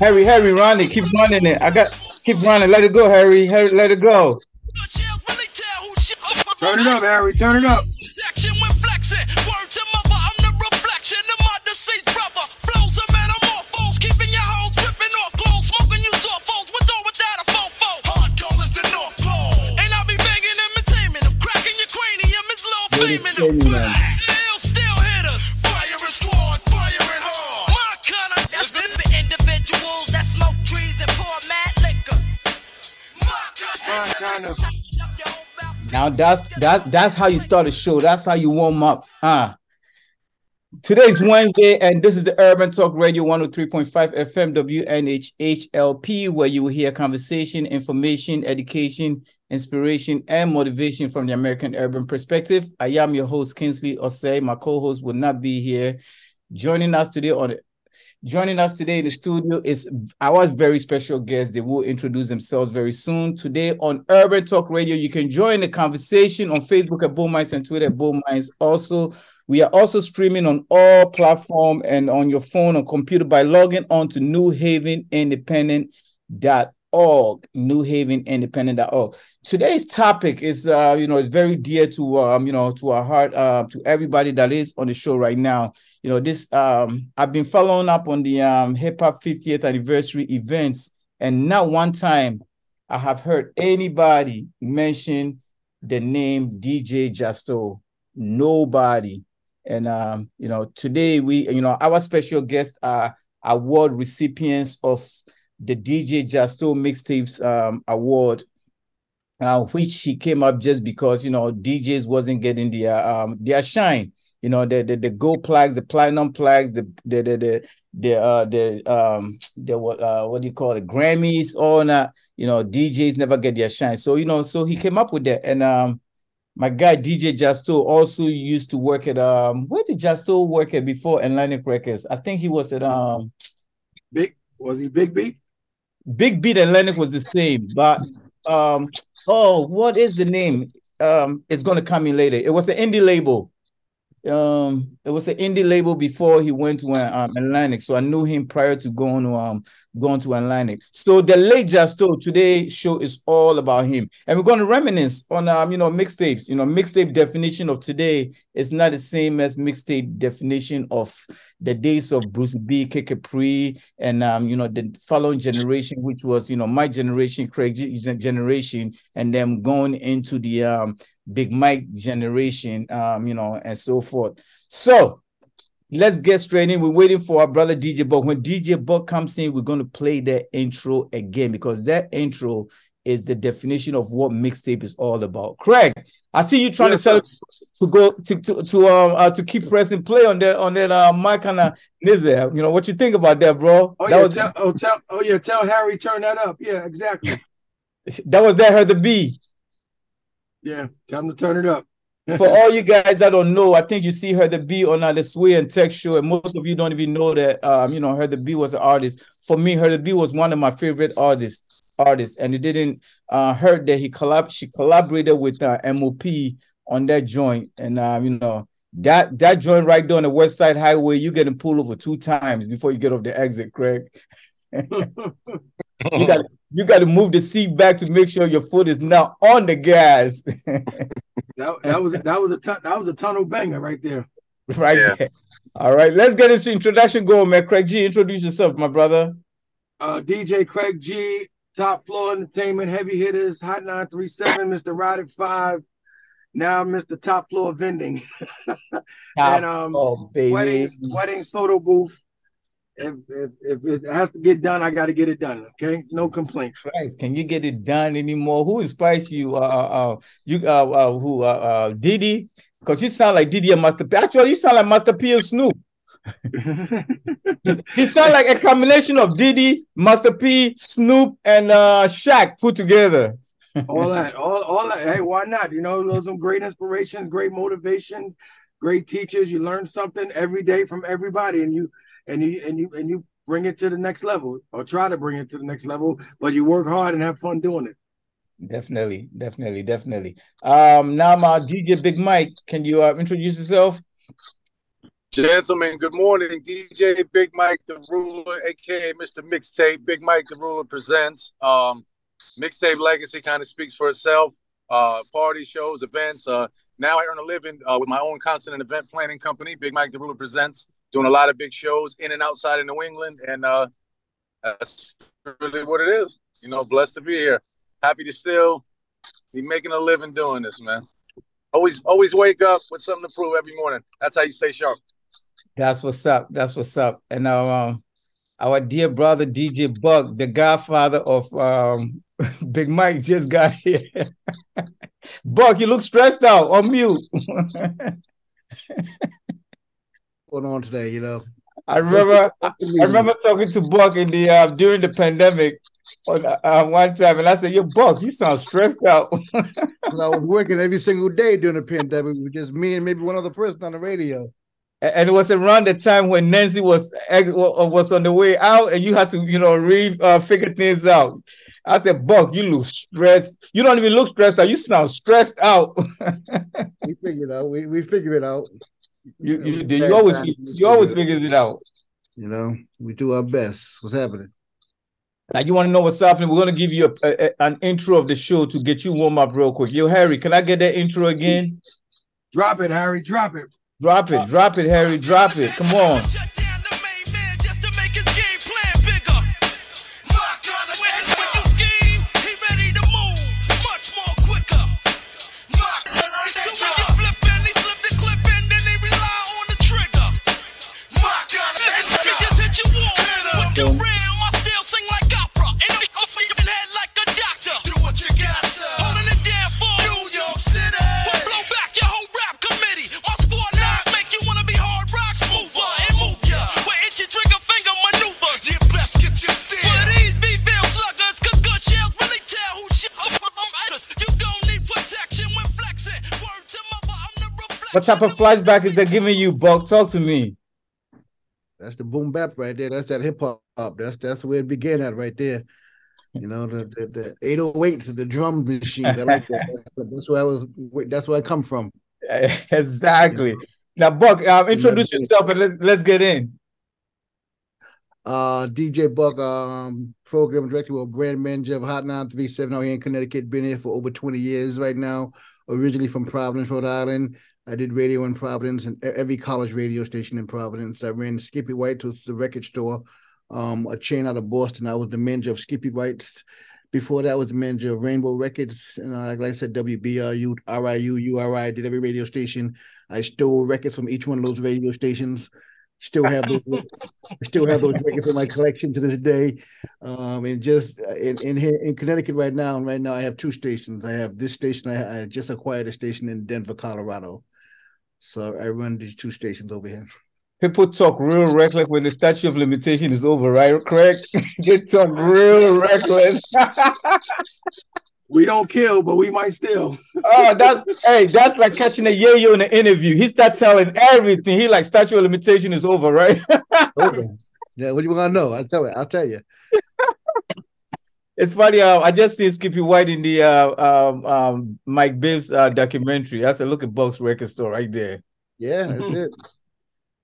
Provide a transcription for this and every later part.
Harry, Harry, Ronnie. Keep running it. I got keep running. Let it go, Harry. Harry, let it go. Turn it up, Harry. Turn it up. Now that's that that's how you start a show. That's how you warm up. Huh? Today's Wednesday, and this is the Urban Talk Radio 103.5 FM WNHHLP, where you will hear conversation, information, education, inspiration, and motivation from the American urban perspective. I am your host, Kingsley Osei. My co-host will not be here. Joining us today on Joining us today in the studio is our very special guest. They will introduce themselves very soon. Today on Urban Talk Radio, you can join the conversation on Facebook at Bull and Twitter at Bull Also, we are also streaming on all platform and on your phone or computer by logging on to newhavenindependent.org. Newhavenindependent.org. Today's topic is, uh, you know, it's very dear to, um, you know, to our heart, uh, to everybody that is on the show right now you know, this um I've been following up on the um hip hop 50th anniversary events, and not one time I have heard anybody mention the name DJ Justo. Nobody. And um, you know, today we, you know, our special guests are award recipients of the DJ Justo Mixtapes um, Award, uh, which he came up just because you know DJs wasn't getting their um their shine you know the the, the gold plaques the platinum plaques the the the the, the uh the um the what uh what do you call it? Grammys all that you know djs never get their shine. So you know so he came up with that. And um my guy dj justo also used to work at um where did justo work at before atlantic records? I think he was at um big was he big beat big beat atlantic was the same but um oh what is the name? Um it's gonna come in later. It was an indie label um it was an indie label before he went to um, Atlantic. So I knew him prior to going to um going to Atlantic. So the late Justo today's show is all about him. And we're going to reminisce on um, you know, mixtapes. You know, mixtape definition of today is not the same as mixtape definition of the days of Bruce B, Capri, and um, you know, the following generation, which was you know my generation, Craig generation, and then going into the um Big Mike generation, um, you know, and so forth. So let's get straight in. We're waiting for our brother DJ Buck. When DJ Buck comes in, we're going to play that intro again because that intro is the definition of what mixtape is all about. Craig, I see you trying yes, to tell to go to to to um uh, to keep pressing play on that on that uh mic and uh Nizar. You know what you think about that, bro? Oh that yeah, was, tell, oh tell oh yeah, tell Harry turn that up. Yeah, exactly. that was that Heather B. Yeah, time to turn it up. For all you guys that don't know, I think you see Heather B on uh, the Sway and Tech show, and most of you don't even know that. Um, you know, Heather B was an artist. For me, Heather B was one of my favorite artists. Artists, and it didn't uh, hurt that he collab. She collaborated with uh, MOP on that joint, and uh, you know that that joint right there on the West Side Highway, you getting pulled over two times before you get off the exit, Craig. you got you got to move the seat back to make sure your foot is now on the gas. that, that was that was a that was a tunnel banger right there. Right yeah. there. All right, let's get this introduction going, man. Craig G, introduce yourself, my brother. Uh, DJ Craig G, Top Floor Entertainment, Heavy Hitters, Hot 937, Mr. Rodic 5, now Mr. Top Floor Vending. and um, oh, baby. Weddings, weddings, photo booth, if, if, if it has to get done, I got to get it done. Okay, no complaints. Christ, can you get it done anymore? Who inspires you? Uh, uh, uh you, uh, uh who, uh, uh Diddy? Because you sound like Diddy and Master P. Actually, you sound like Master P and Snoop. you sound like a combination of Diddy, Master P, Snoop, and uh Shaq put together. all that, all, all that. Hey, why not? You know, those some great inspirations, great motivations, great teachers. You learn something every day from everybody, and you and you and you and you bring it to the next level or try to bring it to the next level, but you work hard and have fun doing it. Definitely, definitely, definitely. Um, now my DJ Big Mike, can you uh, introduce yourself? Gentlemen, good morning. DJ Big Mike the Ruler, aka Mr. Mixtape. Big Mike the Ruler presents. Um, Mixtape legacy kind of speaks for itself. Uh, party shows, events. Uh, now I earn a living uh, with my own concert and event planning company. Big Mike the Ruler presents, doing a lot of big shows in and outside of New England, and uh, that's really what it is. You know, blessed to be here. Happy to still be making a living doing this, man. Always, always wake up with something to prove every morning. That's how you stay sharp. That's what's up. That's what's up. And our um, our dear brother DJ Buck, the godfather of um, Big Mike, just got here. Buck, you look stressed out. On mute. going on today? You know, I remember I remember talking to Buck in the uh, during the pandemic on uh, one time, and I said, "Yo, Buck, you sound stressed out." I was working every single day during the pandemic with just me and maybe one other person on the radio and it was around the time when Nancy was was on the way out, and you had to, you know, re uh, figure things out. I said, "Buck, you look stressed. You don't even look stressed out. You sound stressed out." we figured it out. We we figure it out. You you, you, you always you always figures it out. You know, we do our best. What's happening? Now you want to know what's happening? We're gonna give you a, a, an intro of the show to get you warm up real quick. Yo, Harry, can I get that intro again? Drop it, Harry. Drop it. Drop it, drop it, Harry, drop it. Come on. What type of flashback is they giving you, Buck? Talk to me. That's the boom bap right there. That's that hip hop. That's that's where it began at right there. You know the the, the 808s, the drum machine. I like that. That's, that's where I was. That's where I come from. exactly. Now, Buck, um, introduce yourself and let's let's get in. Uh, DJ Buck, um, program director or brand manager of Hot 937 out here in Connecticut. Been here for over 20 years right now. Originally from Providence, Rhode Island. I did radio in Providence and every college radio station in Providence. I ran Skippy White, which was a record store, um, a chain out of Boston. I was the manager of Skippy White's. Before that, I was the manager of Rainbow Records. And uh, like I said, WBRU, RIU, URI, I did every radio station. I stole records from each one of those radio stations. Still have those records. still have those records in my collection to this day. Um, and just in, in here in Connecticut right now, and right now I have two stations. I have this station. I, I just acquired a station in Denver, Colorado. So I run these two stations over here. People talk real reckless when the statute of limitation is over, right, Craig? they talk real reckless. we don't kill, but we might still. oh, that's hey, that's like catching a yo-yo in an interview. He start telling everything. He like statute of limitation is over, right? okay. Yeah, what do you want to know? I'll tell you. I'll tell you. It's funny. Uh, I just seen Skippy White in the uh, um, um, Mike Bibbs uh, documentary. I said, "Look at Buck's record store right there." Yeah, that's mm-hmm. it.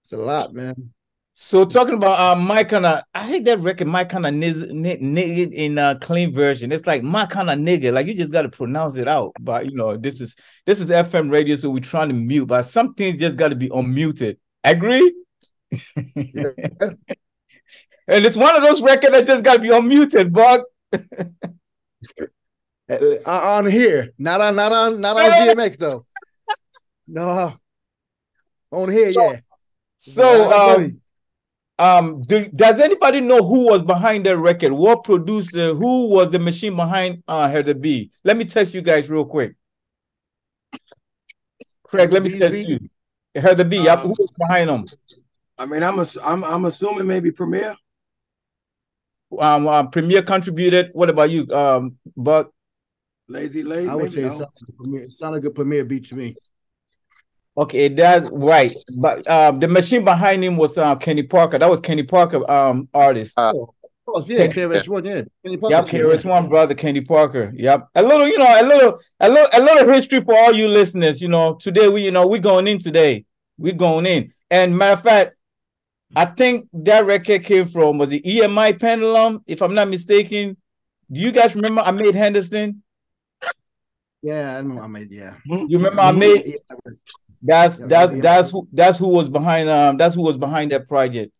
It's a lot, man. So talking about uh, my kind of, I hate that record. My kind of nigga in a uh, clean version. It's like my kind of nigga. Like you just got to pronounce it out. But you know, this is this is FM radio, so we're trying to mute. But some things just got to be unmuted. Agree? Yeah. and it's one of those records that just got to be unmuted, Buck. Uh, on here, not on, not on, not on DMX though. No, on here, so, yeah. So, um, um, do, does anybody know who was behind that record? What producer? Who was the machine behind uh Heather B? Let me test you guys real quick. Craig, let me test you. Heather B. Um, who was behind them? I mean, I'm, a, I'm I'm assuming maybe Premier um, uh, Premier contributed. What about you, um, Buck? Lazy Lazy. I would say no. it sounded good Premier beat to me. Okay, that's right. But um, the machine behind him was uh, Kenny Parker. That was Kenny Parker, um, artist. Uh, oh, yeah, KRS One, yeah. Kenny Parker, yep, KRS One brother, Kenny Parker. Yep. A little, you know, a little, a little, a little history for all you listeners. You know, today we, you know, we're going in today. We're going in. And matter of fact, I think that record came from was the EMI Pendulum, if I'm not mistaken. Do you guys remember Ahmed Henderson? Yeah, I remember Ahmed. Yeah, you remember Ahmed? That's that's that's who that's who was behind um that's who was behind that project.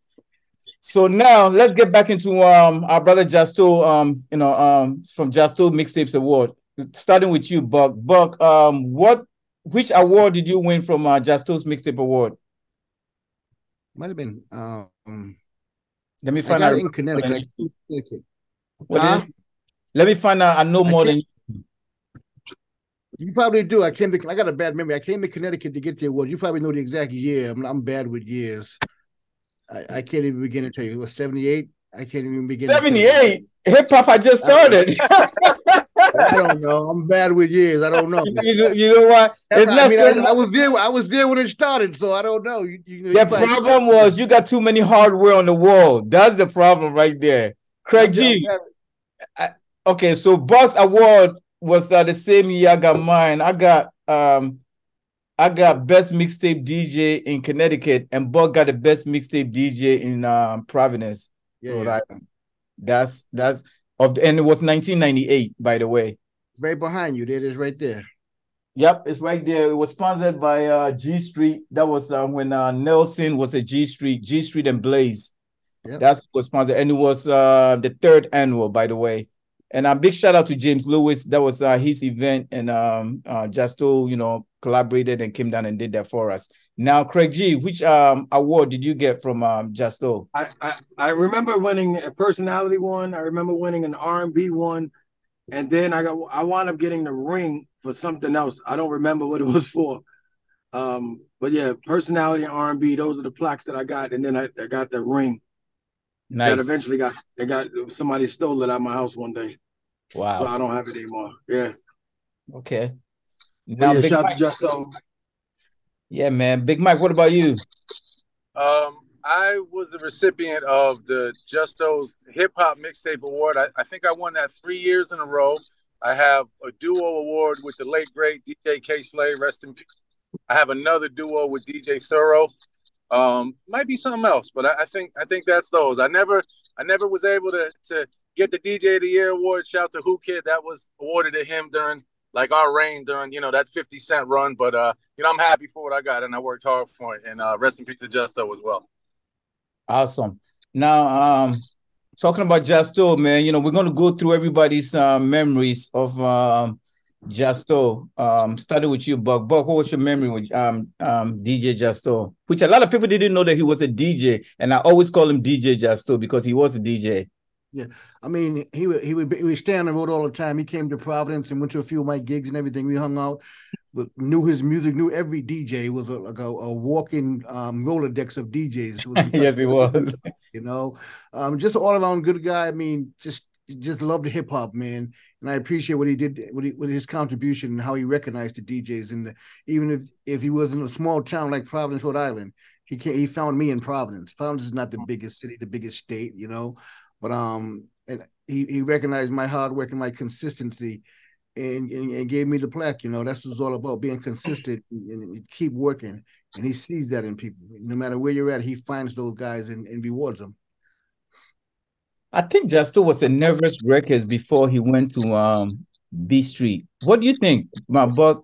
So now let's get back into um our brother Justo um you know um from Justo Mixtapes Award. Starting with you, Buck. Buck, um, what which award did you win from uh, Justo's Mixtape Award? Might have been um let me find out in Connecticut. What huh? Let me find out. I know more than you. You probably do. I came to. I got a bad memory. I came to Connecticut to get the award. You probably know the exact year. I'm, I'm bad with years. I, I can't even begin to tell you. It was 78. I can't even begin. 78. Hip hop. I just started. I don't know. I'm bad with years. I don't know. You know, you know what? It's not I, mean, I, I, was there. I was there when it started, so I don't know. You, you, the problem was you got too many hardware on the wall. That's the problem right there. Craig G. I, okay, so Bucks Award was uh, the same year I got mine. I got um I got best mixtape DJ in Connecticut, and Buck got the best mixtape DJ in um, Providence, yeah, Rhode yeah. Island. That's that's of the, and it was 1998, by the way. Right behind you, there it is, right there. Yep, it's right there. It was sponsored by uh, G Street. That was uh, when uh, Nelson was a G Street, G Street and Blaze. Yep. That's was sponsored, and it was uh, the third annual, by the way. And a big shout out to James Lewis. That was uh, his event, and um, uh, Justo, you know, collaborated and came down and did that for us. Now, Craig G, which um, award did you get from um, Justo? I, I, I remember winning a personality one. I remember winning an R and B one, and then I got I wound up getting the ring for something else. I don't remember what it was for. Um, but yeah, personality and R and B. Those are the plaques that I got, and then I, I got the ring. Nice. That eventually got they got somebody stole it out my house one day. Wow. So I don't have it anymore. Yeah. Okay. Now, yeah, Big shout Mike. to Justo. Yeah, man. Big Mike, what about you? Um, I was a recipient of the Justo's Hip Hop Mixtape Award. I, I think I won that three years in a row. I have a duo award with the late great DJ Kay Slay, rest in peace. I have another duo with DJ Thorough. Um, might be something else, but I, I, think I think that's those. I never I never was able to to get the DJ of the Year award. Shout to Whoo Kid that was awarded to him during like our reign during you know that 50 cent run. But uh, you know I'm happy for what I got and I worked hard for it. And uh, rest in peace to Justo as well. Awesome. Now um talking about Justo, man, you know we're gonna go through everybody's uh, memories of um Justo, um, starting with you, Buck. Buck, what was your memory with um, um, DJ Justo? Which a lot of people didn't know that he was a DJ, and I always call him DJ Justo because he was a DJ. Yeah, I mean, he would he would be, he would stay on the road all the time. He came to Providence and went to a few of my gigs and everything. We hung out, but knew his music, knew every DJ. He was a, like a, a walking um, Rolodex of DJs. yes, he was. You know, um, just all around good guy. I mean, just just loved hip hop, man, and I appreciate what he did, what he, with his contribution and how he recognized the DJs. And even if if he was in a small town like Providence, Rhode Island, he can he found me in Providence. Providence is not the biggest city, the biggest state, you know, but um, and he he recognized my hard work and my consistency. And, and, and gave me the plaque, you know. That's what it's all about, being consistent and, and, keep working. And he sees that in people. No matter where you're at, he finds those guys and, and rewards them. I think Justo was a nervous record before he went to um B Street. What do you think, my Buck?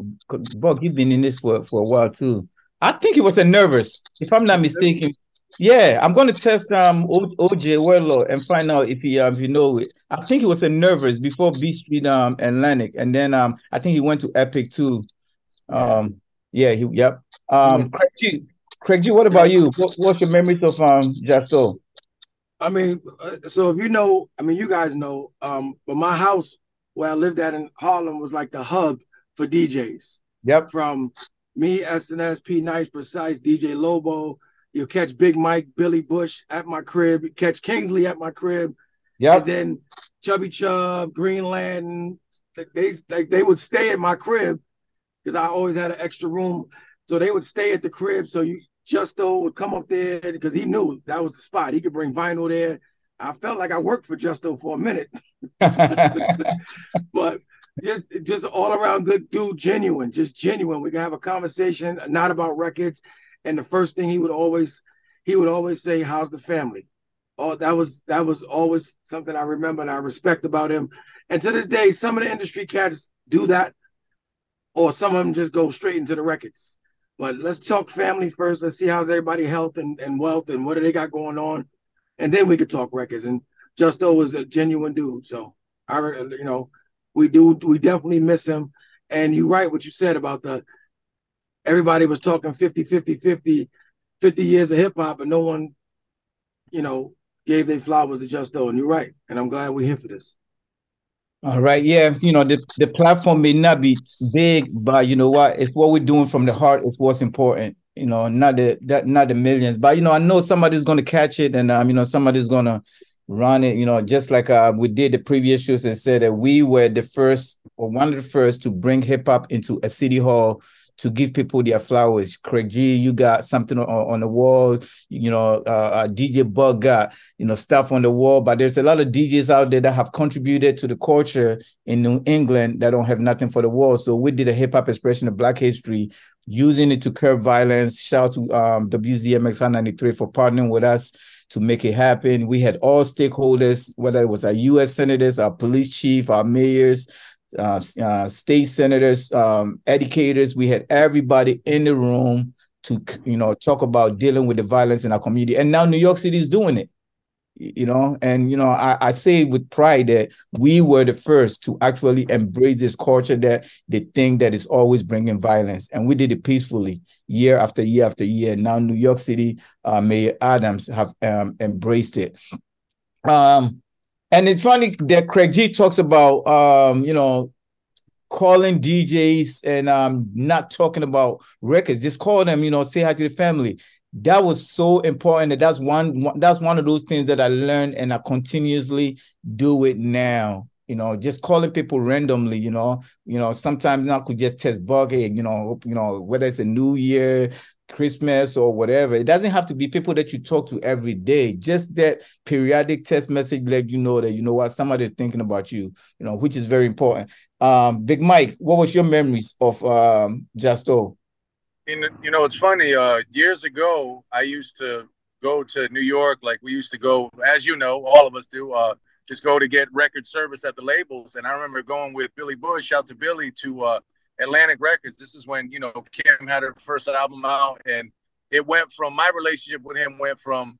Buck, you've been in this for, for a while too. I think he was a nervous, if I'm not mistaken. Yeah, I'm going to test um OJ Wello and find out if he um if you know it. I think he was a nervous before B Street um Atlantic, and then um I think he went to Epic too. Um yeah, he yep. Um Craig G, Craig G, what about you? What, what's your memories of um Justo? I mean, uh, so if you know, I mean, you guys know, um, but my house where I lived at in Harlem was like the hub for DJs. Yep. From me, SNS, P Nice, Precise, DJ Lobo. You'll catch Big Mike, Billy Bush at my crib. You catch Kingsley at my crib. Yep. And then Chubby Chub, Greenland. They, they, they would stay at my crib because I always had an extra room. So they would stay at the crib. So you Justo would come up there because he knew that was the spot. He could bring vinyl there. I felt like I worked for Justo for a minute, but just just all around good dude, genuine, just genuine. We can have a conversation, not about records. and the first thing he would always he would always say, "How's the family?" Oh, that was that was always something I remember and I respect about him. And to this day, some of the industry cats do that, or some of them just go straight into the records. But let's talk family first. Let's see how's everybody health and, and wealth and what do they got going on, and then we could talk records. And Justo was a genuine dude, so I you know we do we definitely miss him. And you're right what you said about the everybody was talking 50 50 50 50 years of hip hop, but no one, you know, gave their flowers to Justo. And you're right. And I'm glad we're here for this. All right. Yeah. You know, the, the platform may not be big, but you know what? It's what we're doing from the heart is what's important. You know, not the that not the millions. But you know, I know somebody's gonna catch it and um, you know, somebody's gonna run it, you know, just like uh, we did the previous shows and said that we were the first or one of the first to bring hip hop into a city hall to give people their flowers. Craig G, you got something on, on the wall. You know, uh, uh DJ Buck got you know stuff on the wall. But there's a lot of DJs out there that have contributed to the culture in New England that don't have nothing for the wall. So we did a hip hop expression of Black history, using it to curb violence. Shout out to um, WZMX 93 for partnering with us to make it happen. We had all stakeholders, whether it was our U.S. senators, our police chief, our mayors, uh, uh, state senators, um, educators. We had everybody in the room to you know talk about dealing with the violence in our community. And now New York City is doing it. You know, and you know, I, I say with pride that we were the first to actually embrace this culture that the thing that is always bringing violence, and we did it peacefully, year after year after year. Now New York City, uh, Mayor Adams have um, embraced it. Um, and it's funny that Craig G talks about um, you know, calling DJs and um not talking about records, just call them, you know, say hi to the family. That was so important. That that's one that's one of those things that I learned and I continuously do it now you know, just calling people randomly, you know, you know, sometimes I could just test Buck, hey, you know, you know, whether it's a new year, Christmas or whatever. It doesn't have to be people that you talk to every day. Just that periodic text message let you know that you know what somebody's thinking about you, you know, which is very important. Um, Big Mike, what was your memories of um Justo? You know, it's funny. Uh, years ago, I used to go to New York, like we used to go, as you know, all of us do. Uh, just go to get record service at the labels. And I remember going with Billy Bush out to Billy to uh, Atlantic Records. This is when you know Kim had her first album out, and it went from my relationship with him went from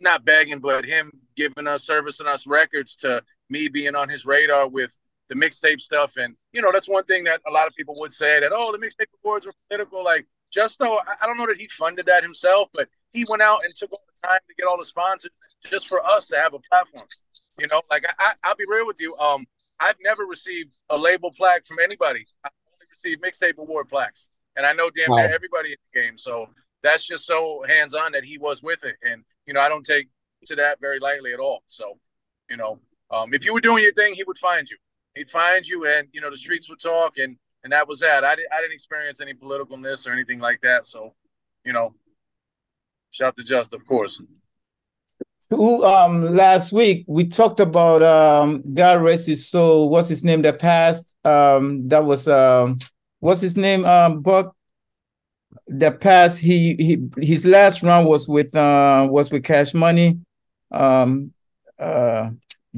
not begging, but him giving us service and us records to me being on his radar with the mixtape stuff. And you know that's one thing that a lot of people would say that oh the mixtape awards were political. Like just Justo, I don't know that he funded that himself, but he went out and took all the time to get all the sponsors just for us to have a platform. You know, like I, I will be real with you. Um, I've never received a label plaque from anybody. I received mixtape award plaques, and I know damn wow. near everybody in the game. So that's just so hands on that he was with it, and you know I don't take to that very lightly at all. So, you know, um, if you were doing your thing, he would find you. He'd find you, and you know the streets would talk, and and that was that. I, I didn't experience any politicalness or anything like that. So, you know, shout to Just, of course who um last week we talked about um God rest his soul. What's his name that passed? Um that was um what's his name? Um Buck that passed. He he his last run was with uh was with Cash Money. Um uh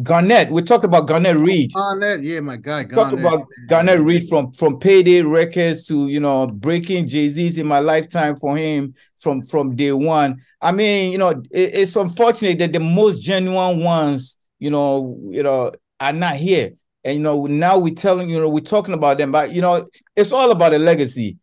Garnett. We talked about Garnett Reed. Garnett, yeah, my guy. Garnett. Talk about Garnett Reed from from Payday Records to you know breaking Jay Z's in my lifetime for him from from day one. I mean, you know, it, it's unfortunate that the most genuine ones, you know, you know, are not here. And you know, now we're telling you know we're talking about them, but you know, it's all about a legacy.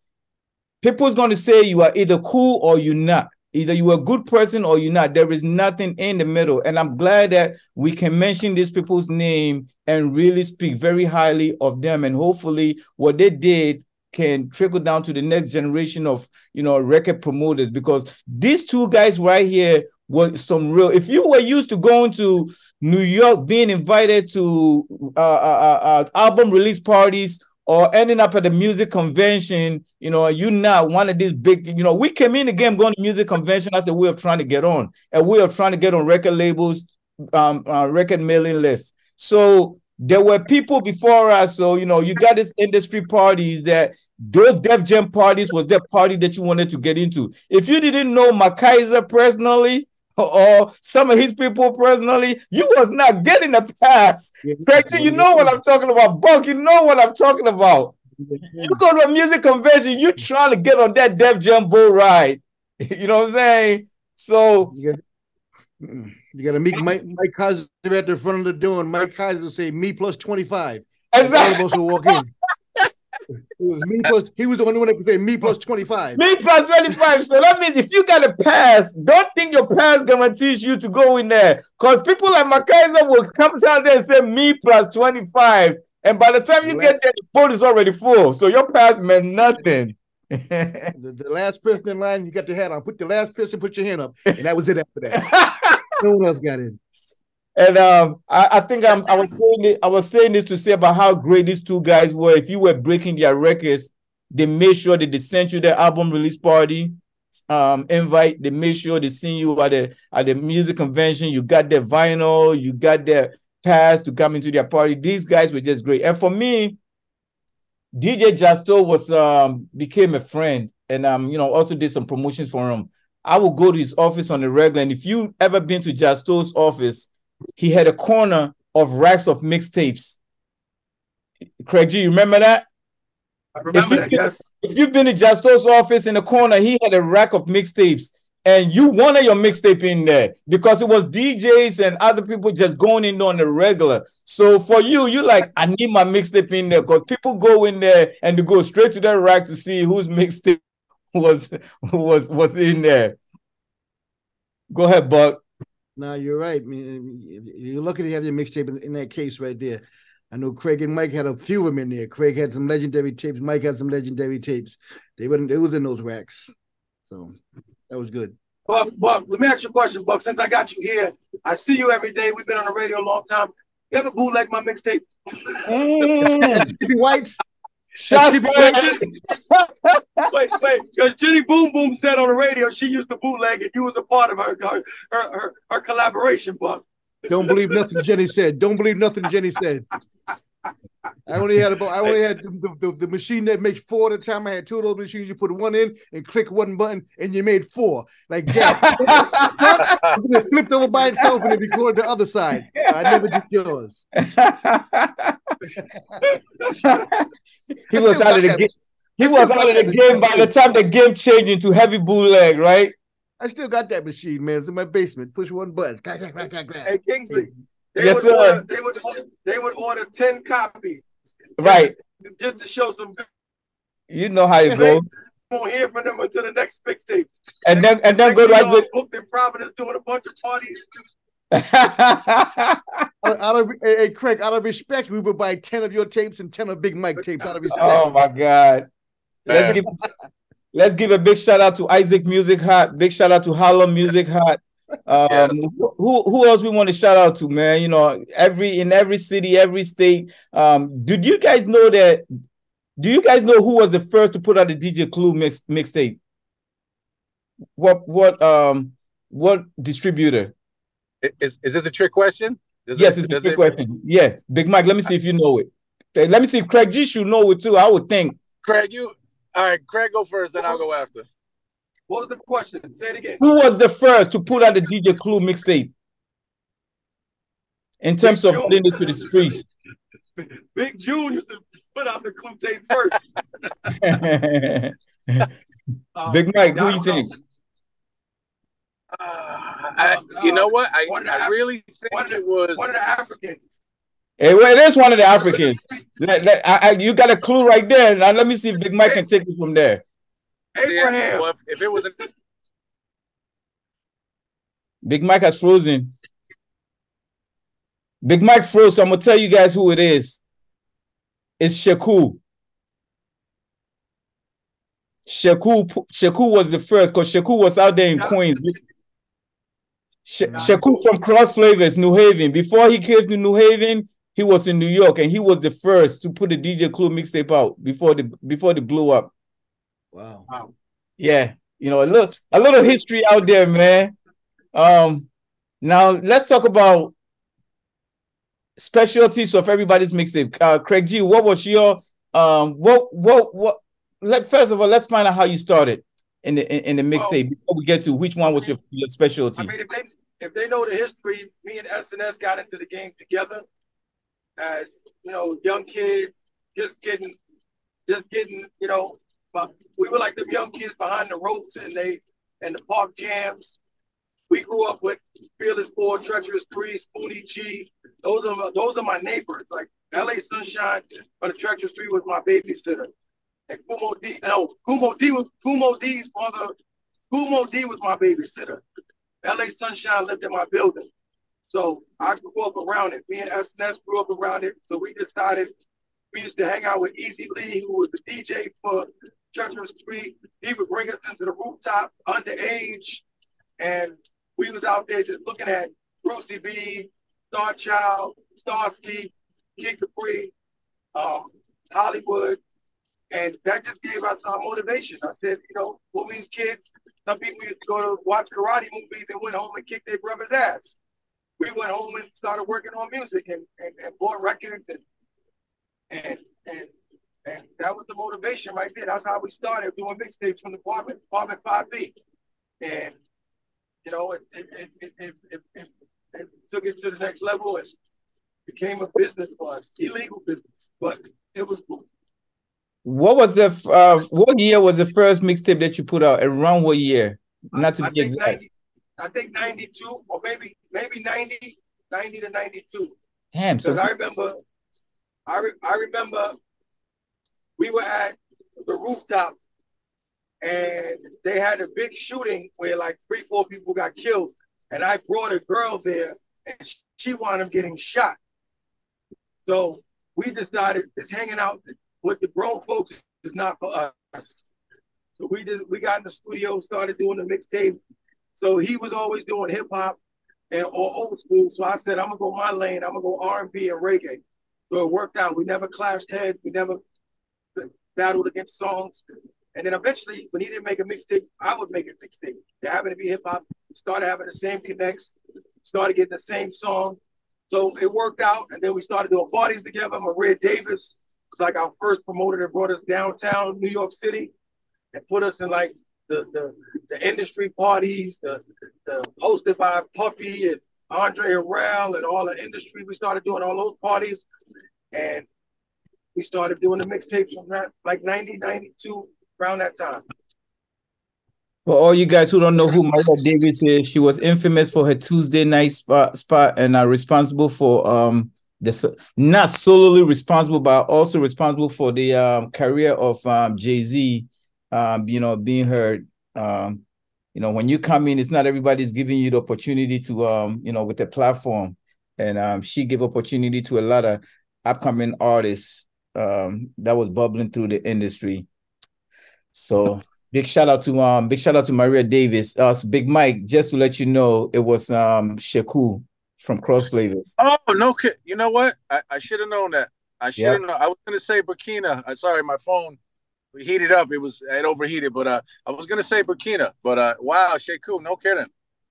People's going to say you are either cool or you're not. Either you're a good person or you're not. There is nothing in the middle. And I'm glad that we can mention these people's name and really speak very highly of them. And hopefully, what they did can trickle down to the next generation of you know record promoters because these two guys right here were some real if you were used to going to new york being invited to uh, uh, uh, uh album release parties or ending up at a music convention, you know, you not one of these big, you know, we came in the game going to music convention as a way of trying to get on, a way of trying to get on record labels, um, uh, record mailing lists. So there were people before us. So, you know, you got these industry parties that those Def Jam parties was the party that you wanted to get into. If you didn't know Mike Kaiser personally or some of his people personally, you was not getting a pass. Yeah, you know what I'm talking about. Buck, you know what I'm talking about. You go to a music convention, you trying to get on that Def Jam bull ride. You know what I'm saying? So you got mm, to meet Mike, Mike Kaiser at the front of the door, and Mike Kaiser will say, "Me plus 25." Exactly. All of us will walk in. It was me plus. He was the only one that could say me plus twenty five. Me plus twenty five. So that means if you got a pass, don't think your pass guarantees you to go in there. Because people like Mike Kaiser will come down there and say me plus twenty five, and by the time you get there, the boat is already full. So your pass meant nothing. the, the, last person in line, you got your hat on. Put the last person, put your hand up, and that was it after that. no one else got in. And um, I, I, think I'm, I was saying it, I was saying this to say about how great these two guys were. If you were breaking their records, they made sure that they sent you their album release party um, invite. They made sure they seen you at the at the music convention. You got their vinyl, you got their pass to come into their party. These guys were just great. And for me, DJ Justo was um became a friend, and um you know also did some promotions for him. I would go to his office on the regular, and if you ever been to Justo's office he had a corner of racks of mixtapes. Craig G, you remember that? I remember if that, yes. If you've been to Justo's office in the corner, he had a rack of mixtapes. And you wanted your mixtape in there because it was DJs and other people just going in on the regular. So for you, you like, I need my mixtape in there because people go in there and they go straight to that rack to see whose mixtape was was was in there. Go ahead, Buck. No, you're right. I mean, you're lucky to have your mixtape in, in, that case right there. I know Craig and Mike had a few of them in there. Craig had some legendary tapes. Mike had some legendary tapes. They were it was in those racks, so that was good. Buck, Buck, let me ask you a question, Buck. Since I got you here, I see you every day. We've been on the radio a long time. You ever bootleg my mixtape? Mm. Skippy White. Shots fired. wait, wait, because Jenny Boom Boom said on the radio she used to bootleg and you was a part of her her her, her, her collaboration, Buck. Don't believe nothing Jenny said. Don't believe nothing Jenny said. I only had about I only had the, the, the, machine that makes four at a time. I had two of those machines. You put one in and click one button, and you made four. Like that. it flipped over by itself and it recorded the other side. I never did yours. he was out of the game. He was out of the game by the time the game changed into heavy bootleg, right? I still got that machine, man. It's in my basement. Push one button. Hey Kingsley, they yes, would sir. Order, they would they would order ten copies, right? Just to show some. You know how it goes. Won't hear from them until the next mixtape. And then and then go right with booked Providence doing a bunch of parties. Out of hey, hey, Craig, out of respect, we would buy ten of your tapes and ten of Big Mike tapes. Out of respect. Oh my God! Let's give, let's give a big shout out to Isaac Music Hut. Big shout out to Harlem Music Hut. Um, yes. who who else we want to shout out to, man? You know, every in every city, every state. Um, did you guys know that? Do you guys know who was the first to put out the DJ Clue mix mixtape? What what um what distributor? Is is this a trick question? Does yes, it, it's a trick it... question. Yeah, Big Mike. Let me see if you know it. Let me see if Craig G should know it too. I would think. Craig, you all right? Craig, go first, then I'll go after. What was the question? Say it again. Who was the first to put out the DJ Clue mixtape? In terms Big of June. putting it to the streets. Big June used to put out the Clue tape first. Big Mike, who do you think? Uh, I, oh, you know what? I, I really think it was one of the Africans. Hey, well, it is one of the Africans. let, let, I, you got a clue right there. Now let me see if Big Mike can take it from there. Abraham. Yeah, well, if, if, it was a Big Mike has frozen. Big Mike froze. So I'm gonna tell you guys who it is. It's Shaku. Shaku Shaku was the first because Shaku was out there in Queens. Sh- Shaku from Cross Flavors, New Haven. Before he came to New Haven, he was in New York, and he was the first to put a DJ Clue mixtape out before the before the blew up. Wow. Yeah, you know, a little a little history out there, man. Um, now let's talk about specialties of everybody's mixtape. Uh, Craig G, what was your um what what what let first of all, let's find out how you started in the in, the mixtape before we get to which one was your, your specialty. I mean, if they if they know the history, me and SNS got into the game together as you know, young kids, just getting, just getting, you know, but we were like the young kids behind the ropes and they and the park jams. We grew up with Fearless Four, Treacherous Three, Spoonie G. Those are those are my neighbors. Like LA Sunshine or the Treacherous Three was my babysitter. Kool Moe Dee, no, Kool Moe Dee was Kool Moe Dee's father. Kool Moe Dee was my babysitter. LA Sunshine lived in my building. So I grew up around it. Me and SNS grew up around it. So we decided we used to hang out with Easy Lee, who was the DJ for Treacherous Three. He would bring us into the rooftop underage. And we was out there just looking at Brucie B, Star Child, Starsky, Kid Capri, um, Hollywood, and that just gave us our motivation. I said, you know, these kids, some people used to go to watch karate movies and went home and kicked their brother's ass. We went home and started working on music and, and, and bought records and and and and that was the motivation right there. That's how we started doing mixtapes from the apartment, apartment 5B. And you know, it it, it, it, it, it, it took it to the next level and became a business for us, illegal business, but it was. What was the uh, what year was the first mixtape that you put out? Around what year? Not to I, be I exact. 90, I think 92 or maybe maybe 90, 90 to 92. Damn. So I remember I, re- I remember we were at the rooftop and they had a big shooting where like three, four people got killed. And I brought a girl there and she wound up getting shot. So we decided this hanging out with the grown folks is not for us. So we did we got in the studio, started doing the mixtapes. So he was always doing hip hop and or old school. So I said, I'm gonna go my lane, I'm gonna go R and B and reggae. So it worked out. We never clashed heads, we never battled against songs. And then eventually, when he didn't make a mixtape, I would make a mixtape. They happened to be hip hop, started having the same connects, started getting the same songs. So it worked out, and then we started doing parties together. Maria Davis, was like our first promoter that brought us downtown New York City and put us in like the the, the industry parties, the, the hosted by Puffy and Andre Harrell and all the industry. We started doing all those parties and we started doing the mixtapes from that like 90, 92, around that time. For all you guys who don't know who Maria Davis is, she was infamous for her Tuesday night spot, spot and are responsible for um the not solely responsible, but also responsible for the um, career of um, Jay Z. Um, you know, being heard. Um, you know, when you come in, it's not everybody's giving you the opportunity to, um, you know, with the platform. And um, she gave opportunity to a lot of upcoming artists that was bubbling through the industry. So big shout out to um, big shout out to Maria Davis. Uh, Big Mike, just to let you know, it was um Sheku from Cross Flavors. Oh no, you know what? I, I should have known that. I should have yep. known. I was gonna say Burkina. I sorry, my phone heated up. It was it overheated, but uh, I was gonna say Burkina. But uh, wow, Sheku, no kidding.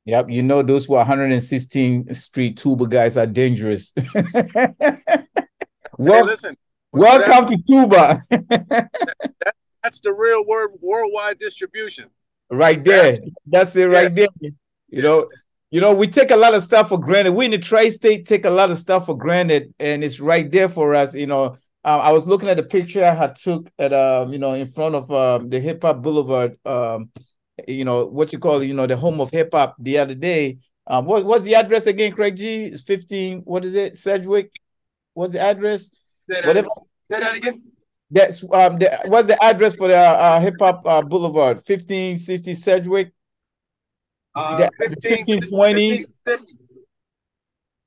Yep, you know those were are 116th Street tuba guys are dangerous. well, hey, listen. Welcome to Tuba. that, that's the real word worldwide distribution. Right there. That's, that's it right yeah. there. You know, you know, we take a lot of stuff for granted. We in the tri-state take a lot of stuff for granted, and it's right there for us. You know, um, I was looking at the picture I had took at um, you know, in front of um, the Hip Hop Boulevard. Um, you know what you call, you know, the home of hip hop the other day. Um, what what's the address again, Craig G? It's 15, what is it? Sedgwick? What's the address? Say that, Whatever. Say that again. That's um the, what's the address for the uh, hip hop uh, boulevard? 1560 Sedgwick. Uh, 1520.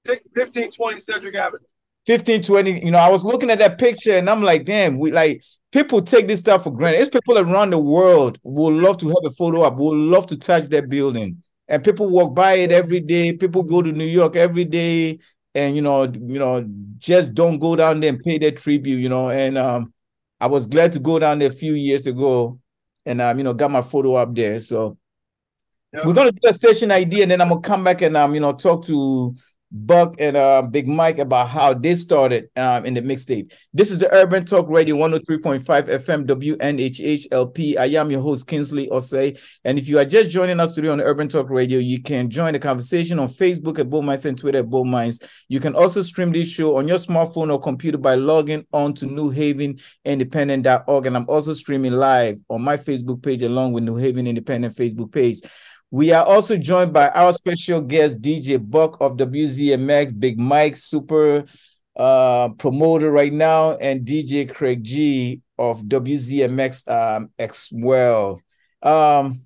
1520 Sedgwick Avenue. 1520. You know, I was looking at that picture and I'm like, damn, we like people take this stuff for granted. It's people around the world would love to have a photo up, would love to touch that building. And people walk by it every day. People go to New York every day and you know, you know, just don't go down there and pay their tribute, you know. And um, I was glad to go down there a few years ago and um, you know, got my photo up there. So we're gonna do a station ID, and then I'm gonna come back and um, you know, talk to Buck and uh, Big Mike about how they started um, in the mixtape. This is the Urban Talk Radio 103.5 FM WNHHLP. I am your host, Kingsley Osei. And if you are just joining us today on Urban Talk Radio, you can join the conversation on Facebook at Bull Minds and Twitter at Bull Minds. You can also stream this show on your smartphone or computer by logging on to newhavenindependent.org. And I'm also streaming live on my Facebook page along with New Haven Independent Facebook page. We are also joined by our special guest, DJ Buck of WZMX, Big Mike, super uh, promoter right now, and DJ Craig G of WZMX um, X Well. Um,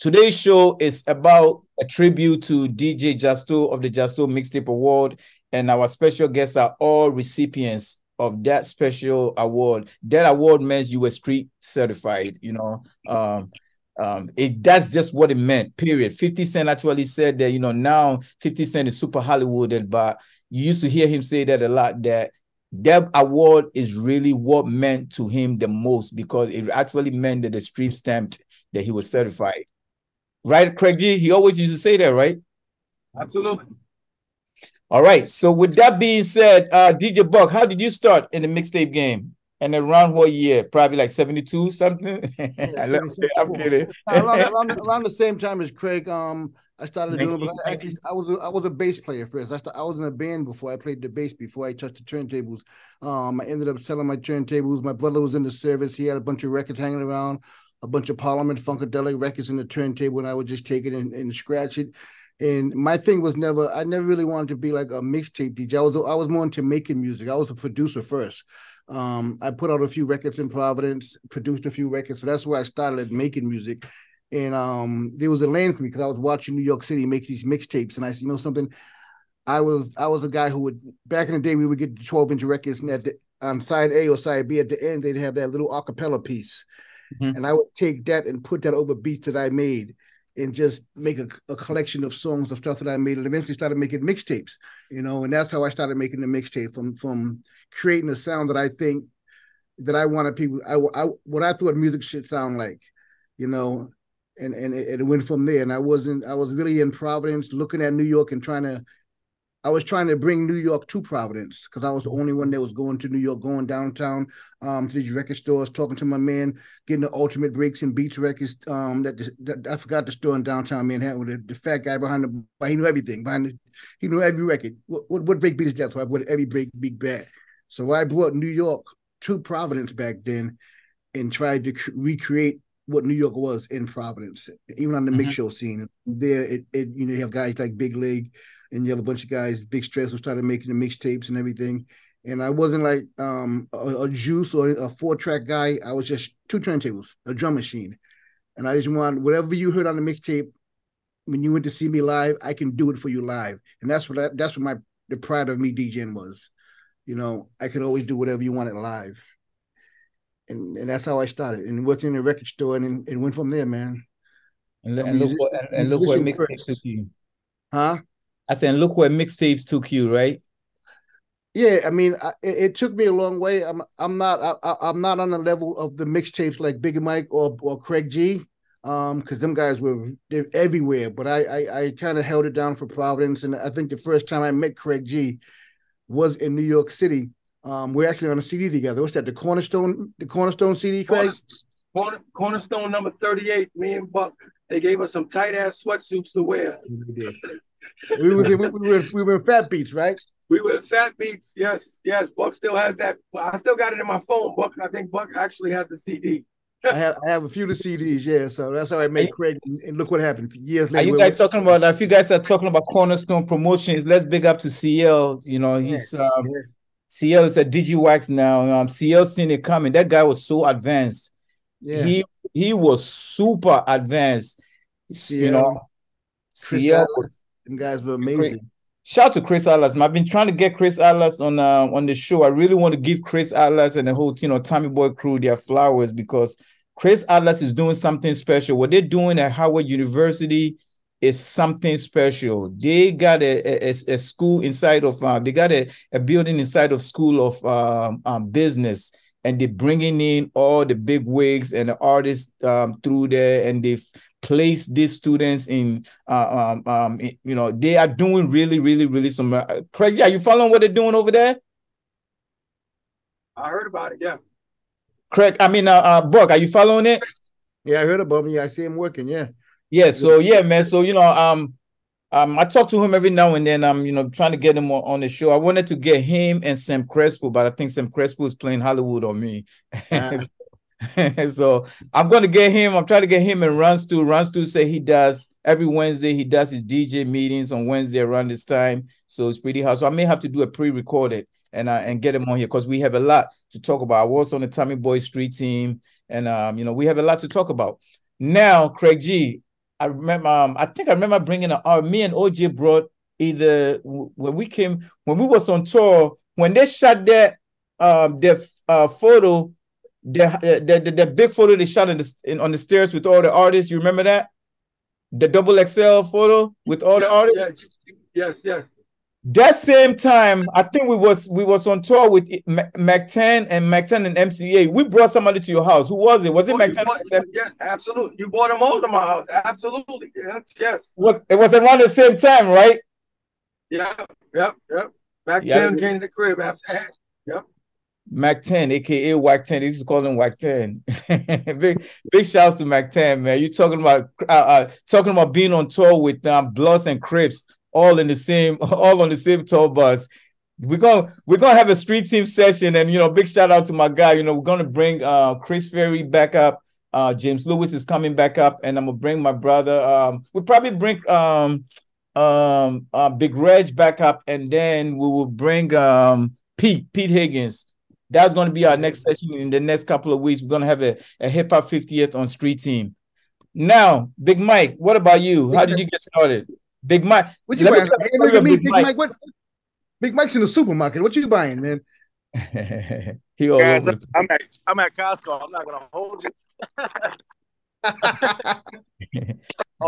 today's show is about a tribute to DJ Justo of the Justo Mixtape Award, and our special guests are all recipients of that special award. That award means you were street certified, you know. Um, um, it that's just what it meant. Period. Fifty Cent actually said that you know now Fifty Cent is super Hollywooded, but you used to hear him say that a lot. That that award is really what meant to him the most because it actually meant that the street stamped that he was certified. Right, Craig G. He always used to say that, right? Absolutely. All right. So with that being said, uh, DJ Buck, how did you start in the mixtape game? And around what year? Probably like 72 something. Yeah, I'm kidding. around, around, around, the same time as Craig, um, I started doing but I, I was a, I was a bass player first. I, started, I was in a band before I played the bass before I touched the turntables. Um, I ended up selling my turntables. My brother was in the service. He had a bunch of records hanging around, a bunch of Parliament Funkadelic records in the turntable, and I would just take it and, and scratch it. And my thing was never, I never really wanted to be like a mixtape DJ. I was I was more into making music. I was a producer first. Um, I put out a few records in Providence, produced a few records. So that's where I started making music. And um, there was a lane for me because I was watching New York City make these mixtapes. And I said, you know something? I was I was a guy who would back in the day we would get 12 inch records and at the on side A or side B at the end they'd have that little acapella piece. Mm-hmm. And I would take that and put that over beats that I made and just make a, a, collection of songs of stuff that I made and eventually started making mixtapes, you know, and that's how I started making the mixtape from from creating a sound that I think that I wanted people I, I what I thought music should sound like, you know, and and it, it went from there. And I wasn't I was really in Providence looking at New York and trying to I was trying to bring New York to Providence because I was the only one that was going to New York, going downtown um, to these record stores, talking to my man, getting the ultimate breaks and beats records. Um, that, that, I forgot the store in downtown Manhattan with the, the fat guy behind the, he knew everything behind the, he knew every record. What, what, what break beat is that? So I put every break beat back. So I brought New York to Providence back then, and tried to recreate what New York was in Providence, even on the mm-hmm. mix show scene. There, it, it you know you have guys like Big League and you have a bunch of guys, Big Stress, who started making the mixtapes and everything. And I wasn't like um, a, a, juice or a four track guy. I was just two turntables, a drum machine. And I just want whatever you heard on the mixtape when you went to see me live, I can do it for you live. And that's what I, that's what my the pride of me DJing was. You know, I could always do whatever you wanted live. And and that's how I started. And working in a record store and, and went from there, man. And, and look what and, and look what mixtape took you. Huh? I said, look where mixtapes took you, right? Yeah, I mean, I, it, it, took me a long way. I'm I'm not I, am not on the level of the mixtapes like Big Mike or or Craig G, um, because them guys were they're everywhere. But I I, I kind of held it down for Providence, and I think the first time I met Craig G was in New York City. Um, we're actually on a CD together. What's that? The Cornerstone, the Cornerstone CD, Craig. Corner, Cornerstone number thirty-eight. Me and Buck. They gave us some tight ass sweatsuits to wear. We did we, were, we, were we were Fat Beats, right? We were Fat Beats. Yes, yes. Buck still has that. I still got it in my phone. Buck, I think Buck actually has the CD. I have I have a few of the CDs, yeah. So that's how I made Craig, and look what happened years later. Are you guys talking about? If you guys are talking about Cornerstone Promotions, let's big up to CL. You know, he's yeah. um, yeah. CL is a Digiwaxx now. Um, CL seen it coming. That guy was so advanced. Yeah. He he was super advanced. CL, you know, CL was them guys were amazing. Shout out to Chris Atlas. I've been trying to get Chris Atlas on uh, on the show. I really want to give Chris Atlas and the whole you know Tommy Boy crew their flowers because Chris Atlas is doing something special. What they're doing at Howard University is something special. They got a, a, a school inside of uh, they got a, a building inside of School of um, um, Business and they're bringing in all the big wigs and the artists um, through there and they place these students in uh, um, um you know they are doing really really really some uh, craig yeah you following what they're doing over there i heard about it yeah craig i mean uh, uh buck are you following it yeah i heard about him yeah i see him working yeah yeah so yeah man so you know um um, I talk to him every now and then. I'm, you know, trying to get him on, on the show. I wanted to get him and Sam Crespo, but I think Sam Crespo is playing Hollywood on me. Uh, so I'm gonna get him. I'm trying to get him and Runs to Runs to say he does every Wednesday. He does his DJ meetings on Wednesday around this time. So it's pretty hard. So I may have to do a pre-recorded and uh, and get him on here because we have a lot to talk about. I was on the Tommy Boy Street team, and um, you know we have a lot to talk about. Now, Craig G, I remember. Um, I think I remember bringing a, uh, me and OJ brought either when we came when we was on tour when they shot that um their uh photo the, the, the, the big photo they shot in the, in, on the stairs with all the artists. You remember that? The double XL photo with all the artists. Yes, yes. That same time, I think we was we was on tour with Mack 10 and Mack 10 and MCA. We brought somebody to your house. Who was it? Was it oh, Mack 10? Yeah, absolutely. You brought them all to my house. Absolutely. Yes, yes. Was it was around the same time, right? Yeah, yep, yep. Mac yeah, 10 came to the crib after. Yep. Mack 10, aka Wack 10. They used call him Wack 10. big big shouts to Mack 10, man. You talking about uh, uh, talking about being on tour with um, Bloods and Crips, all in the same, all on the same tour bus. We're gonna we're gonna have a street team session, and you know, big shout out to my guy. You know, we're gonna bring uh Chris Ferry back up. Uh, James Lewis is coming back up, and I'm gonna bring my brother. Um, we'll probably bring um um uh, Big Reg back up, and then we will bring um Pete Pete Higgins that's going to be our next session in the next couple of weeks. We're going to have a, a hip hop 50th on street team. Now, Big Mike, what about you? How did you get started? Big Mike. What you buying? Hey, look at me, Big, Big Mike. Mike. What? Big Mike's in the supermarket. What you buying, man? he all Guys, over I'm at I'm at Costco. I'm not gonna hold you.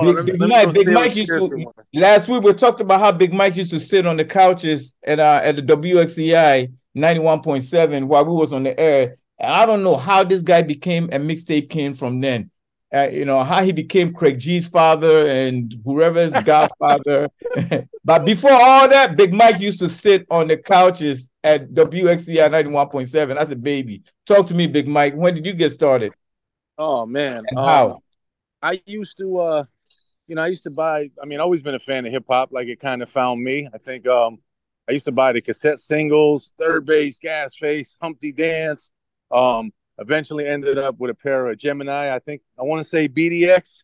Big, Big Mike, Big Mike used to, last week we talked about how Big Mike used to sit on the couches at uh, at the WXCI 91.7 while we was on the air. And I don't know how this guy became a mixtape king from then. Uh, you know how he became Craig G's father and whoever's godfather. but before all that, Big Mike used to sit on the couches at WXCI 91.7 as a baby. Talk to me, Big Mike. When did you get started? Oh man, how? I used to, uh, you know, I used to buy. I mean, always been a fan of hip hop. Like it kind of found me. I think um, I used to buy the cassette singles, 3rd Bass, Gas Face, Humpty Dance. Um, eventually ended up with a pair of Gemini. I think I want to say BDX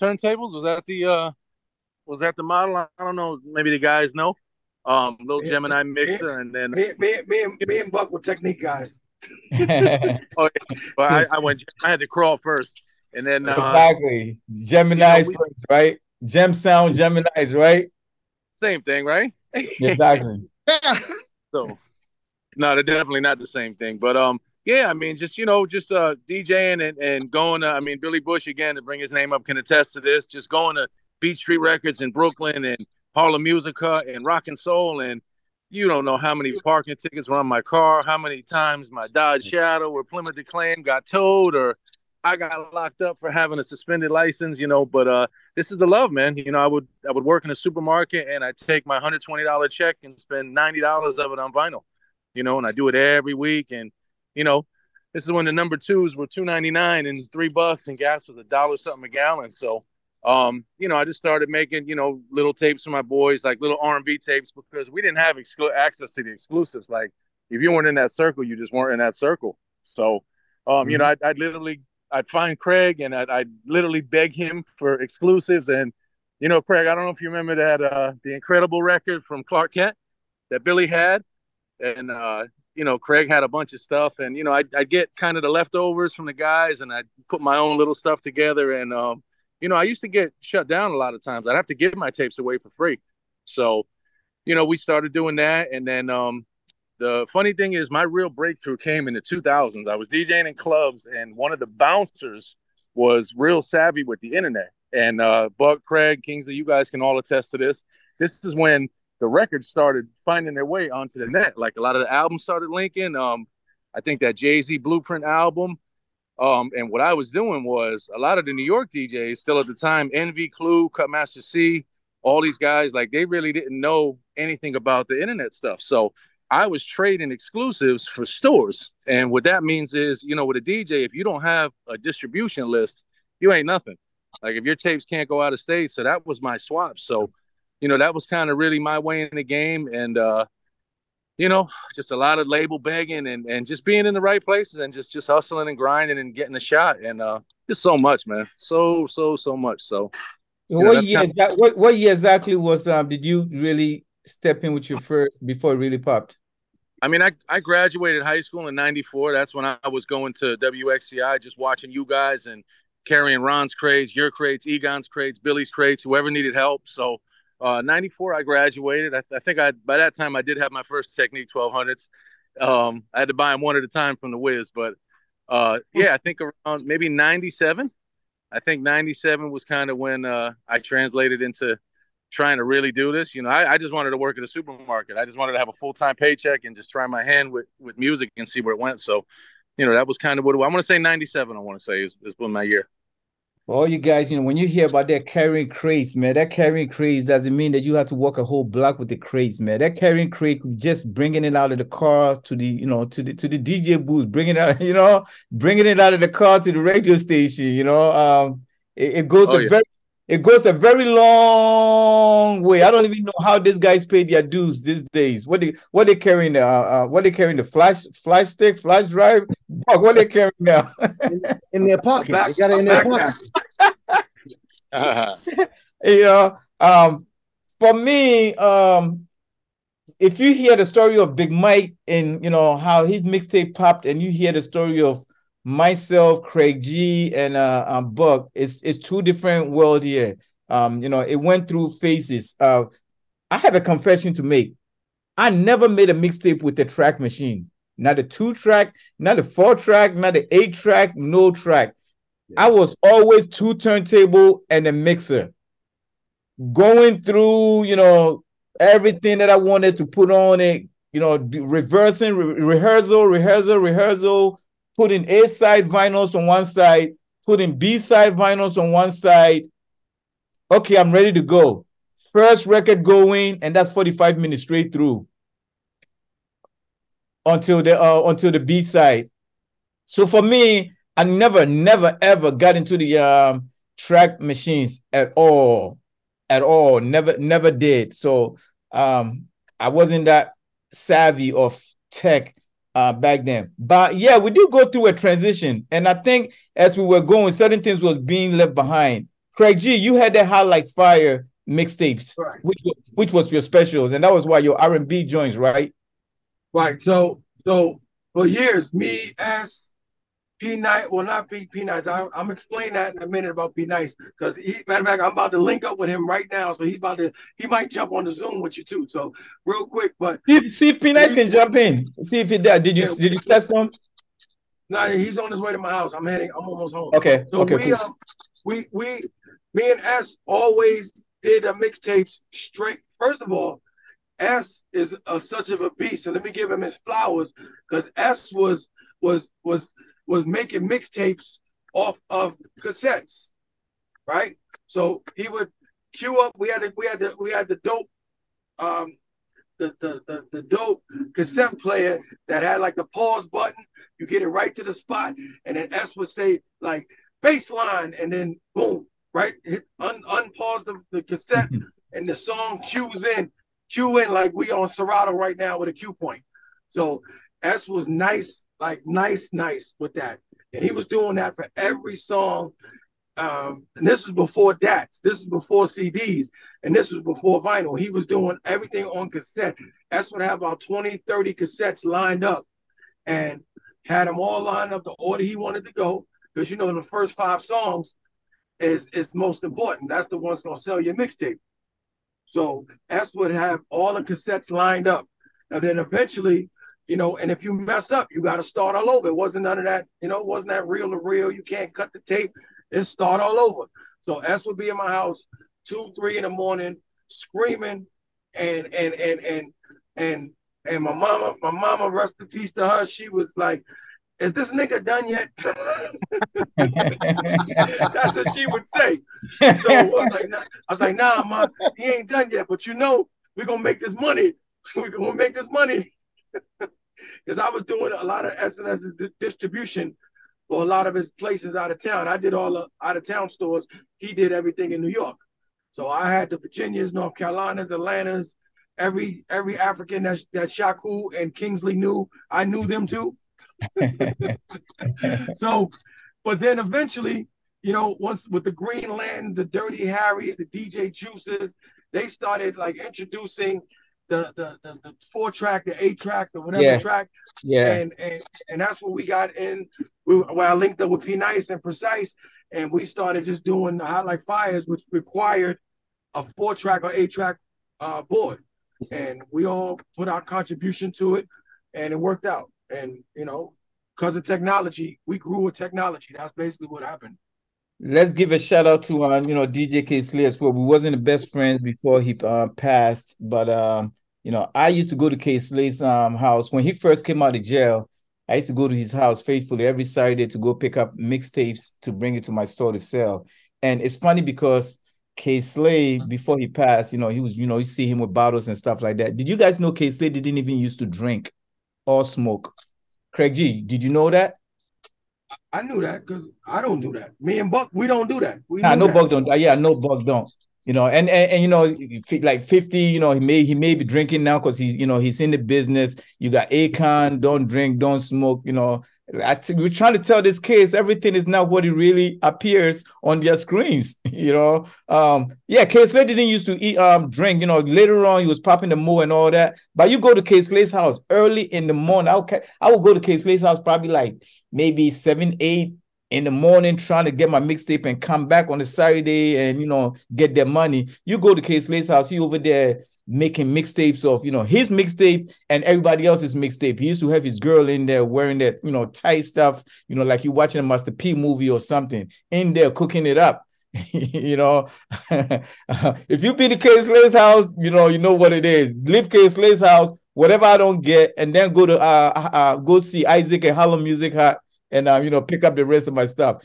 turntables. Was that the uh, was that the model? I don't know. Maybe the guys know. Um, little me, Gemini mixer, me, and then me, me, me, and, me and Buck were Technics guys. oh, yeah. Well, I, I, went. I had to crawl first, and then uh, exactly Gemini's you know, we, first, right? Gem Sound Gemini's, right? Same thing, right? Exactly. so, no, they're definitely not the same thing. But um, yeah, I mean, just you know, just uh DJing and and going. To, I mean, Billy Bush again to bring his name up can attest to this. Just going to Beat Street Records in Brooklyn and Harlem Musica and Rock and Soul and you don't know how many parking tickets were on my car, how many times my Dodge Shadow or Plymouth Acclaim got towed, or I got locked up for having a suspended license, you know, but uh this is the love, man. You know, I would I would work in a supermarket and I take my hundred twenty dollar check and spend ninety dollars of it on vinyl. You know, and I do it every week. And, you know, this is when the number twos were two ninety nine and three bucks and gas was a dollar something a gallon. So um, you know, I just started making, you know, little tapes for my boys, like little R and B tapes, because we didn't have exclu- access to the exclusives. Like, if you weren't in that circle, you just weren't in that circle. So, um, mm-hmm. you know, I'd, I'd, literally I'd find Craig and I'd, I'd, literally beg him for exclusives. And you know, Craig, I don't know if you remember that uh, the incredible record from Clark Kent that Billy had, and uh, you know, Craig had a bunch of stuff, and you know, I'd, I'd get kind of the leftovers from the guys, and I'd put my own little stuff together. And um, you know, I used to get shut down a lot of times. I'd have to give my tapes away for free. So, you know, we started doing that, and then um, the funny thing is, my real breakthrough came in the 2000s. I was DJing in clubs, and one of the bouncers was real savvy with the internet. And uh, Buck, Craig, Kingsley, you guys can all attest to this. This is when the records started finding their way onto the net. Like a lot of the albums started linking. Um, I think that Jay Z Blueprint album Um, and what I was doing was a lot of the New York DJs, still at the time, Envy, Clue, Cutmaster C, all these guys, like they really didn't know anything about the internet stuff. So I was trading exclusives for stores. And what that means is, you know, with a DJ, if you don't have a distribution list, you ain't nothing. Like if your tapes can't go out of state. So that was my swap. So, you know, that was kind of really my way in the game. And uh, you know, just a lot of label begging and, and just being in the right places and just just hustling and grinding and getting a shot. And uh just so much, man. So, so, so much. So what know, year kind of... what, what year exactly was um did you really step in with your first before it really popped? I mean, I, I graduated high school in 94. That's when I was going to WXCI, just watching you guys and carrying Ron's crates, your crates, Egon's crates, Billy's crates, whoever needed help. So, uh, 94, I graduated. I, I, think I, by that time, I did have my first Technics 1200s. Um, I had to buy them one at a time from the Wiz, but uh, yeah, I think around maybe 97. I think 97 was kind of when uh, I translated into trying to really do this. You know, I, I, just wanted to work at a supermarket. I just wanted to have a full time paycheck and just try my hand with with music and see where it went. So, you know, that was kind of what I want to say. Ninety seven. I want to say is is my year. All you guys, you know, when you hear about that carrying crates, man, that carrying crates doesn't mean that you have to walk a whole block with the crates, man. That carrying crate, just bringing it out of the car to the, you know, to the to the DJ booth, bringing it out, you know, bringing it out of the car to the radio station, you know. Um, it, it goes oh, a yeah. very it goes a very long way. I don't even know how these guys pay their dues these days. What they what they carrying the uh, uh, what they carrying the flash flash stick, flash drive? What they carrying now? in, in, their pocket. Back, they got it in their pocket. uh-huh. you know, um, for me, um, if you hear the story of Big Mike and you know how his mixtape popped, and you hear the story of myself, Craig G, and uh, um, Buck, it's it's two different world here. Um, you know, it went through phases. Uh, I have a confession to make. I never made a mixtape with the track machine. Not a two track, not a four track, not an eight track, no track. I was always two turntable and a mixer. Going through, you know, everything that I wanted to put on it, you know, reversing, re- rehearsal, rehearsal, rehearsal, putting A side vinyls on one side, putting B side vinyls on one side. Okay, I'm ready to go. First record going, and that's 45 minutes straight through until the uh, until the B side. So for me, I never, never, ever got into the um, track machines at all, at all. Never, never did. So um, I wasn't that savvy of tech uh, back then. But yeah, we did go through a transition, and I think as we were going, certain things was being left behind. Craig G, you had that hot like fire mixtapes, right. which which was your specials, and that was why your R and B joints, right? Right. So so for years, me, S, P Nice, well, not P P Nice. I, am explaining that in a minute about P Nice because he, matter of fact, I'm about to link up with him right now. So he's about to, he might jump on the Zoom with you too. So real quick, but see, see if P Nice can jump in. See if he did. Did you yeah, did you test him? No, he's on his way to my house. I'm heading. I'm almost home. Okay. So okay. We, cool. um, we we me and S always did a mixtapes straight. First of all, S is a, such of a beast, and let me give him his flowers because S was was was was making mixtapes off of cassettes, right? So he would cue up. We had the, we had the, we had the dope, um, the, the the the dope cassette player that had like the pause button. You get it right to the spot, and then S would say like baseline, and then boom, right, hit un unpause the, the cassette, and the song cues in, cue in like we on Serato right now with a cue point. So S was nice like nice, nice with that. And he was doing that for every song. Um, and this was before DATs. This was before CDs. And this was before vinyl. He was doing everything on cassette. That's what I have about 20, 30 cassettes lined up and had them all lined up the order he wanted to go. Because you know the first five songs is is most important. That's the one's gonna sell your mixtape. So that's what have all the cassettes lined up. And then eventually you know, and if you mess up, you got to start all over. It wasn't none of that, you know, wasn't that real to real. You can't cut the tape. It's start all over. So S would be in my house two, three in the morning, screaming, and and and and and and my mama, my mama, rest in peace to her. She was like, is this nigga done yet? That's what she would say. So I was like, nah, I was like, nah, man, he ain't done yet. But you know, we're gonna make this money. We're gonna make this money. Because I was doing a lot of SNS's distribution for a lot of his places out of town. I did all the out of town stores. He did everything in New York. So I had the Virginias, North Carolinas, Atlantas, every every African that that Shaku and Kingsley knew, I knew them too. so, but then eventually, you know, once with the Green Lantern, the Dirty Harrys, the DJ Juices, they started like introducing the the the, the four track, the eight track, the whatever yeah. track. Yeah. And and and that's what we got in. We, where I linked up with P Nice and Precise, and we started just doing the Hot Like Fires, which required a four track or eight track uh, board and we all put our contribution to it, and it worked out. And you know, because of technology, we grew with technology. That's basically what happened. Let's give a shout out to um, you know, DJ Kay Slay as well. We wasn't the best friends before he uh, passed, but um, you know, I used to go to Kay Slay's um house when he first came out of jail. I used to go to his house faithfully every Saturday to go pick up mixtapes to bring it to my store to sell. And it's funny because Kay Slay before he passed, you know, he was, you know, you see him with bottles and stuff like that. Did you guys know Kay Slay didn't even used to drink or smoke? Craig G, did you know that? I knew that because I don't do that. Me and Buck, we don't do that. We nah, no Buck don't. Yeah, no Buck don't. You know, and, and and you know, like fifty, you know, he may he may be drinking now because he's you know he's in the business. You got Akon, don't drink, don't smoke. You know, We're trying to tell this kids everything is not what it really appears on their screens. You know, um, yeah, Slay didn't used to eat, um, drink. You know, later on he was popping the mo and all that. But you go to Kay Slay's house early in the morning. I'll I will go to Kay Slay's house probably like maybe seven, eight in the morning, trying to get my mixtape and come back on a Saturday and you know get their money. You go to Kay Slay's house, he over there making mixtapes of you know his mixtape and everybody else's mixtape. He used to have his girl in there wearing that you know tight stuff, you know, like you watching a Master P movie or something, in there cooking it up. you know, if you be the Kay Slay's house, you know, you know what it is. Live Kay Slay's house, whatever I don't get, and then go to uh, uh go see Isaac at Harlem Music Hut and uh, you know pick up the rest of my stuff.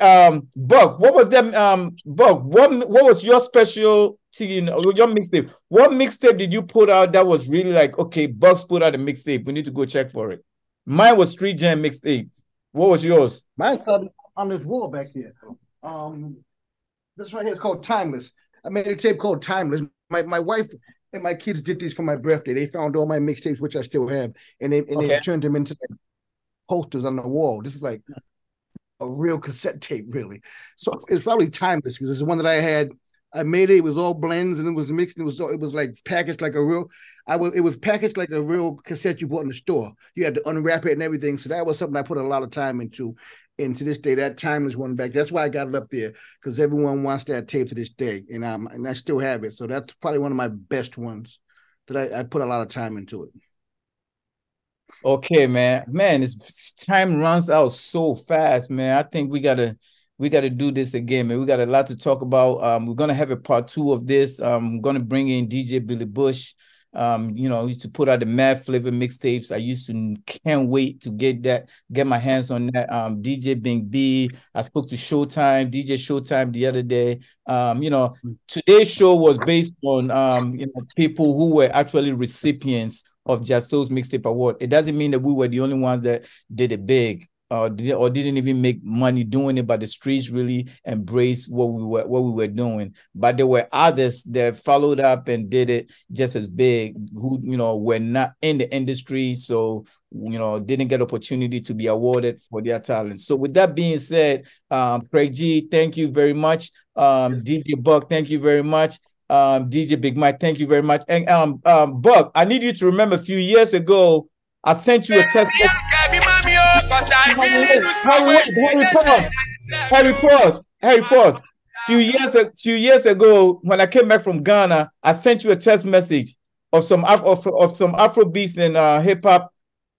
Um, Buck, what was that? Um, Buck, what what was your special you know, your mixtape. What mixtape did you put out that was really like, okay, Bucks put out a mixtape. We need to go check for it. Mine was Street Jam mixtape. What was yours? Mine on this wall back here. Um, this right here is called Timeless. I made a tape called Timeless. My my wife and my kids did these for my birthday. They found all my mixtapes, which I still have, and they and okay. they turned them into like posters on the wall. This is like a real cassette tape, really. So it's probably timeless because it's the one that I had I made it. It was all blends and it was mixed. It was it was like packaged like a real. I was it was packaged like a real cassette you bought in the store. You had to unwrap it and everything. So that was something I put a lot of time into. And to this day, that timeless one back. That's why I got it up there because everyone wants that tape to this day, and I'm and I still have it. So that's probably one of my best ones that I, I put a lot of time into it. Okay, man. Man, this time runs out so fast, man. I think we gotta we got to do this again, man. We got a lot to talk about. Um, we're gonna have a part two of this. Um, I'm gonna bring in DJ Billy Bush. Um, you know, I used to put out the Mad Flavor mixtapes. I used to can't wait to get that, get my hands on that. Um, DJ Bing B. I spoke to Showtime, DJ Showtime the other day. Um, you know, today's show was based on um, you know, people who were actually recipients of Justo's Mixtape Award. It doesn't mean that we were the only ones that did it big uh, or didn't even make money doing it, but the streets really embraced what we were what we were doing. But there were others that followed up and did it just as big, who you know were not in the industry, so you know didn't get opportunity to be awarded for their talent. So with that being said, um, Craig G, thank you very much. Um, DJ Buck, thank you very much. Um, DJ Big Mike, thank you very much. And um, um, Buck, I need you to remember a few years ago I sent you a text. Harry, Harry, Harry Frost. Harry Frost. Few years, a few years ago, when I came back from Ghana, I sent you a text message of some of, of some Afro beats and uh, hip hop,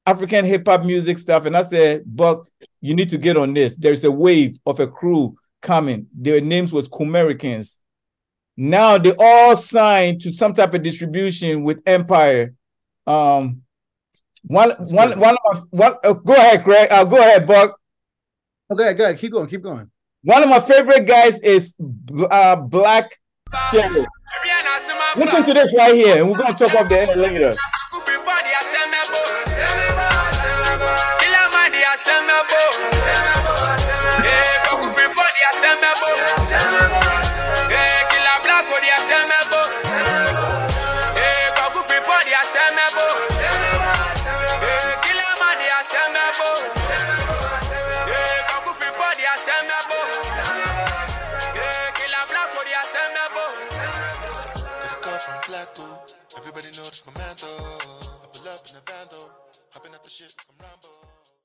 African hip hop music stuff, and I said, "Buck, you need to get on this. There's a wave of a crew coming. Their names was Kumericans. Now they all signed to some type of distribution with Empire. Um, One, one, one of my, one. Uh, go ahead, Greg. Uh, go ahead, Buck. Okay, go ahead. Keep going. Keep going. One of my favorite guys is uh, Black Sherif. Listen to this right here, and we're gonna talk about the end later. Everybody my man though. I pull up in a van though. Hopping at the shit, I'm Rambo.